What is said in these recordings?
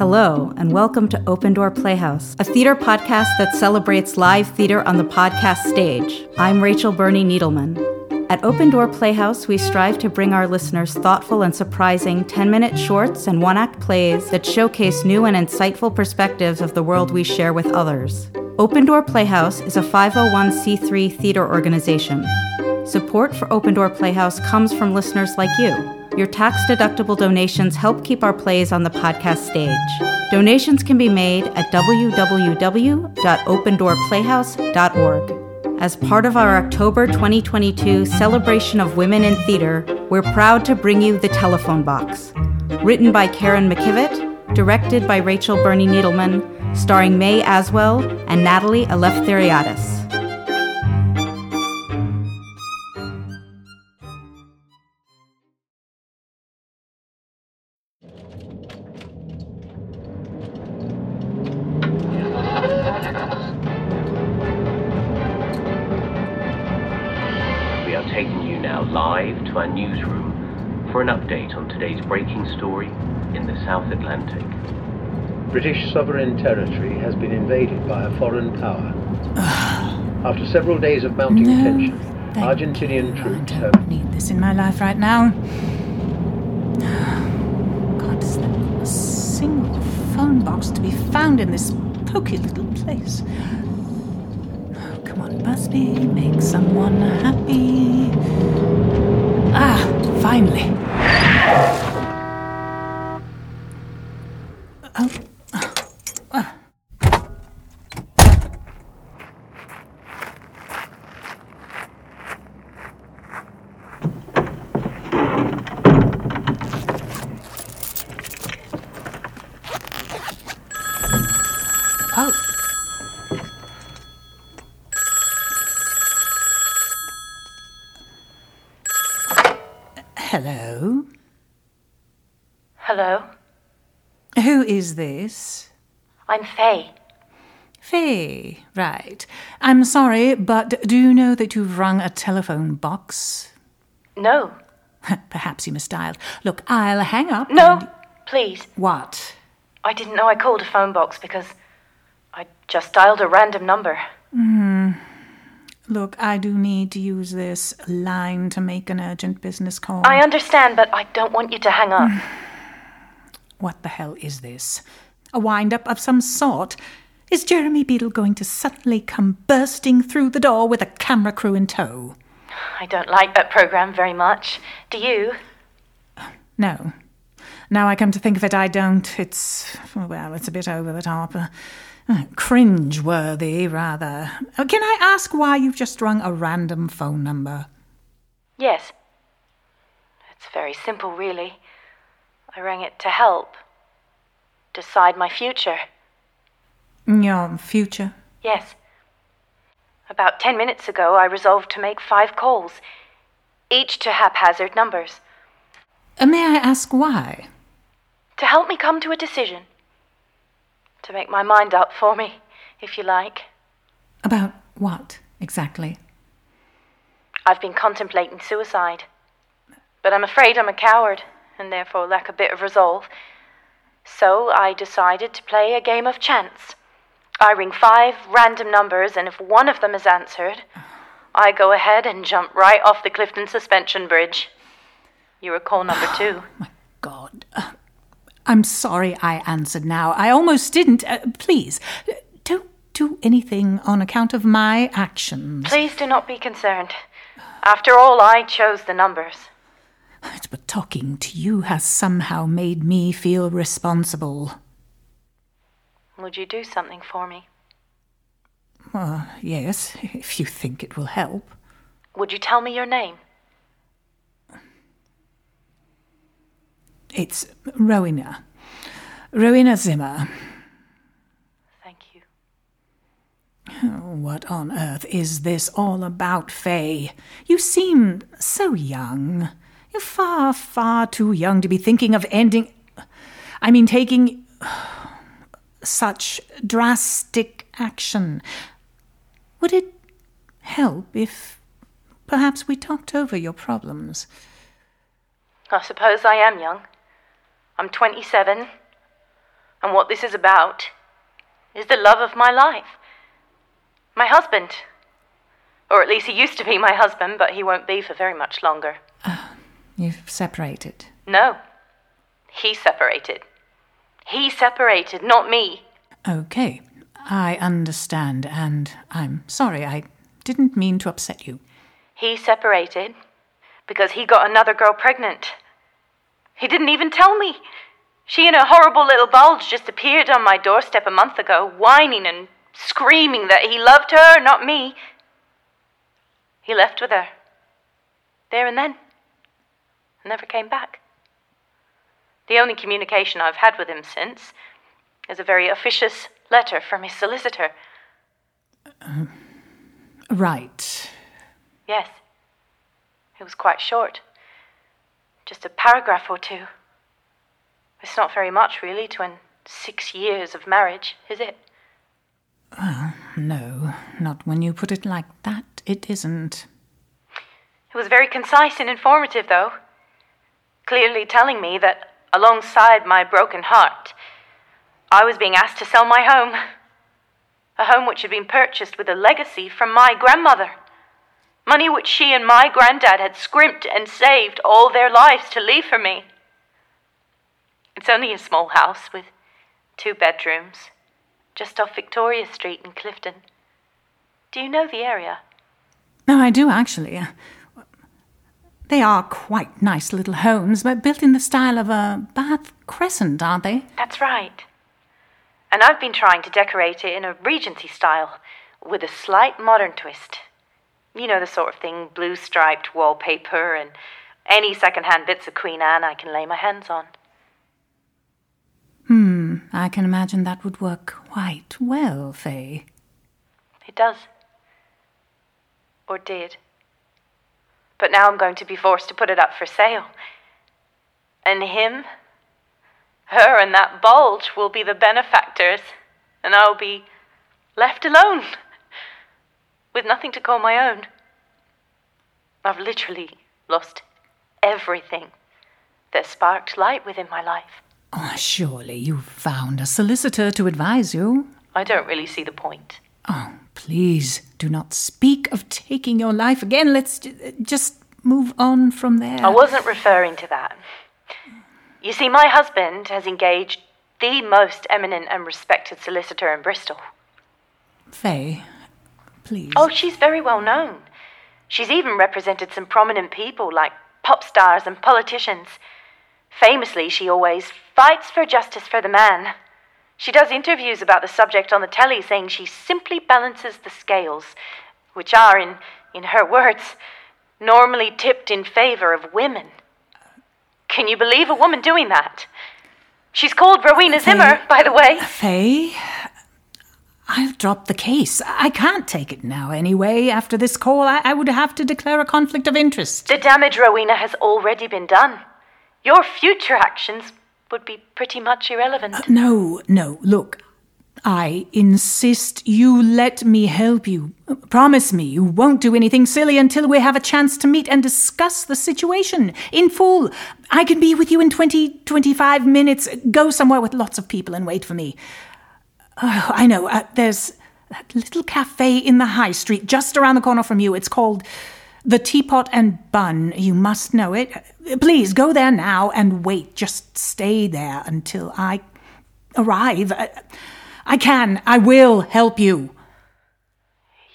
Hello, and welcome to Open Door Playhouse, a theater podcast that celebrates live theater on the podcast stage. I'm Rachel Berney Needleman. At Open Door Playhouse, we strive to bring our listeners thoughtful and surprising 10 minute shorts and one act plays that showcase new and insightful perspectives of the world we share with others. Open Door Playhouse is a 501c3 theater organization. Support for Open Door Playhouse comes from listeners like you. Your tax deductible donations help keep our plays on the podcast stage. Donations can be made at www.opendoorplayhouse.org. As part of our October 2022 celebration of women in theater, we're proud to bring you The Telephone Box. Written by Karen McKivitt, directed by Rachel Berney Needleman, starring May Aswell and Natalie Eleftheriadis. Live to our newsroom for an update on today's breaking story in the South Atlantic. British sovereign territory has been invaded by a foreign power. After several days of mounting No, tension, thank Argentinian you. troops I don't need this in my life right now. God, is there not a single phone box to be found in this poky little place? Oh, come on, Buzby, make someone happy. Oh. Hello. Hello, Who is this? I'm Faye. Faye, right. I'm sorry, but do you know that you've rung a telephone box? No, Perhaps you misdialed. Look, I'll hang up. no, and- please. What? I didn't know I called a phone box because I just dialed a random number. Hmm. Look, I do need to use this line to make an urgent business call. I understand, but I don't want you to hang up. Hmm. What the hell is this? A wind up of some sort? Is Jeremy Beadle going to suddenly come bursting through the door with a camera crew in tow? I don't like that program very much. Do you? No. Now I come to think of it, I don't. It's, well, it's a bit over the top. Uh, cringe worthy, rather. Uh, Can I ask why you've just rung a random phone number? Yes. It's very simple, really. I rang it to help. Decide my future. Your future? Yes. About ten minutes ago, I resolved to make five calls, each to haphazard numbers, Uh, may I ask why? To help me come to a decision. To make my mind up for me, if you like. About what, exactly? I've been contemplating suicide. But I'm afraid I'm a coward, and therefore lack a bit of resolve. So I decided to play a game of chance. I ring five random numbers, and if one of them is answered, I go ahead and jump right off the Clifton Suspension Bridge. You recall number two. God. I'm sorry I answered now. I almost didn't. Uh, please, don't do anything on account of my actions. Please do not be concerned. After all, I chose the numbers. But talking to you has somehow made me feel responsible. Would you do something for me? Uh, yes, if you think it will help. Would you tell me your name? It's Rowena. Rowena Zimmer. Thank you. What on earth is this all about, Faye? You seem so young. You're far, far too young to be thinking of ending. I mean, taking such drastic action. Would it help if perhaps we talked over your problems? I suppose I am young. I'm 27. And what this is about is the love of my life. My husband. Or at least he used to be my husband, but he won't be for very much longer. Ah, you've separated. No. He separated. He separated, not me. Okay, I understand, and I'm sorry, I didn't mean to upset you. He separated because he got another girl pregnant. He didn't even tell me. She and her horrible little bulge just appeared on my doorstep a month ago, whining and screaming that he loved her, not me. He left with her. There and then. And never came back. The only communication I've had with him since is a very officious letter from his solicitor. Right. Yes. It was quite short. Just a paragraph or two. It's not very much, really, to an six years of marriage, is it? Well, no, not when you put it like that, it isn't. It was very concise and informative, though. Clearly telling me that, alongside my broken heart, I was being asked to sell my home. A home which had been purchased with a legacy from my grandmother. Money which she and my granddad had scrimped and saved all their lives to leave for me. It's only a small house with two bedrooms, just off Victoria Street in Clifton. Do you know the area? No, I do actually. Uh, they are quite nice little homes, but built in the style of a Bath Crescent, aren't they? That's right. And I've been trying to decorate it in a Regency style, with a slight modern twist. You know the sort of thing blue striped wallpaper and any second hand bits of Queen Anne I can lay my hands on. Hmm, I can imagine that would work quite well, Faye. It does. Or did. But now I'm going to be forced to put it up for sale. And him, her, and that bulge will be the benefactors, and I'll be left alone, with nothing to call my own. I've literally lost everything that sparked light within my life. Oh, surely you've found a solicitor to advise you. I don't really see the point. Oh, please do not speak of taking your life again. Let's j- just move on from there. I wasn't referring to that. You see, my husband has engaged the most eminent and respected solicitor in Bristol. Faye, please. Oh, she's very well known. She's even represented some prominent people like pop stars and politicians. Famously, she always fights for justice for the man. She does interviews about the subject on the telly, saying she simply balances the scales, which are, in, in her words, normally tipped in favor of women. Can you believe a woman doing that? She's called Rowena Zimmer, by the way. Faye, I've dropped the case. I can't take it now anyway. After this call, I, I would have to declare a conflict of interest. The damage, Rowena, has already been done. Your future actions would be pretty much irrelevant. Uh, no, no, look. I insist you let me help you. Promise me you won't do anything silly until we have a chance to meet and discuss the situation in full. I can be with you in 20, 25 minutes. Go somewhere with lots of people and wait for me. Oh, I know. Uh, there's that little cafe in the high street just around the corner from you. It's called The Teapot and Bun. You must know it. Please go there now and wait. Just stay there until I arrive. I, I can. I will help you.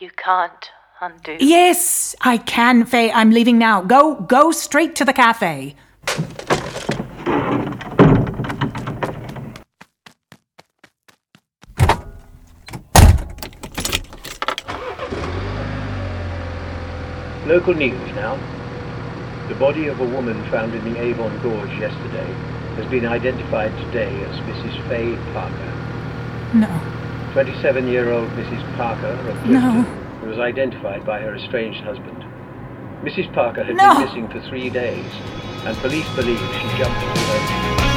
You can't undo. Yes, I can, Faye. I'm leaving now. Go, go straight to the cafe. Local news now. The body of a woman found in the Avon Gorge yesterday has been identified today as Mrs. Faye Parker. No. 27-year-old Mrs. Parker of Clifton No. was identified by her estranged husband. Mrs. Parker had No. been missing for three days, and police believe she jumped into her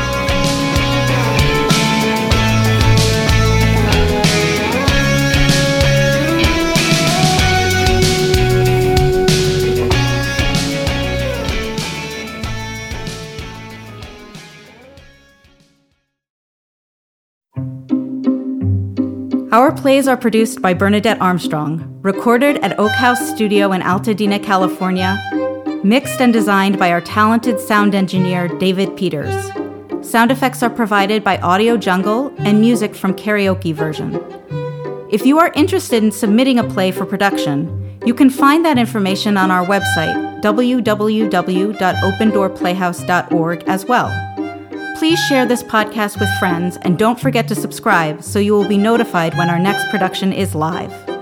Our plays are produced by Bernadette Armstrong, recorded at Oak House Studio in Altadena, California, mixed and designed by our talented sound engineer, David Peters. Sound effects are provided by Audio Jungle and music from Karaoke Version. If you are interested in submitting a play for production, you can find that information on our website, www.opendoorplayhouse.org, as well. Please share this podcast with friends and don't forget to subscribe so you will be notified when our next production is live.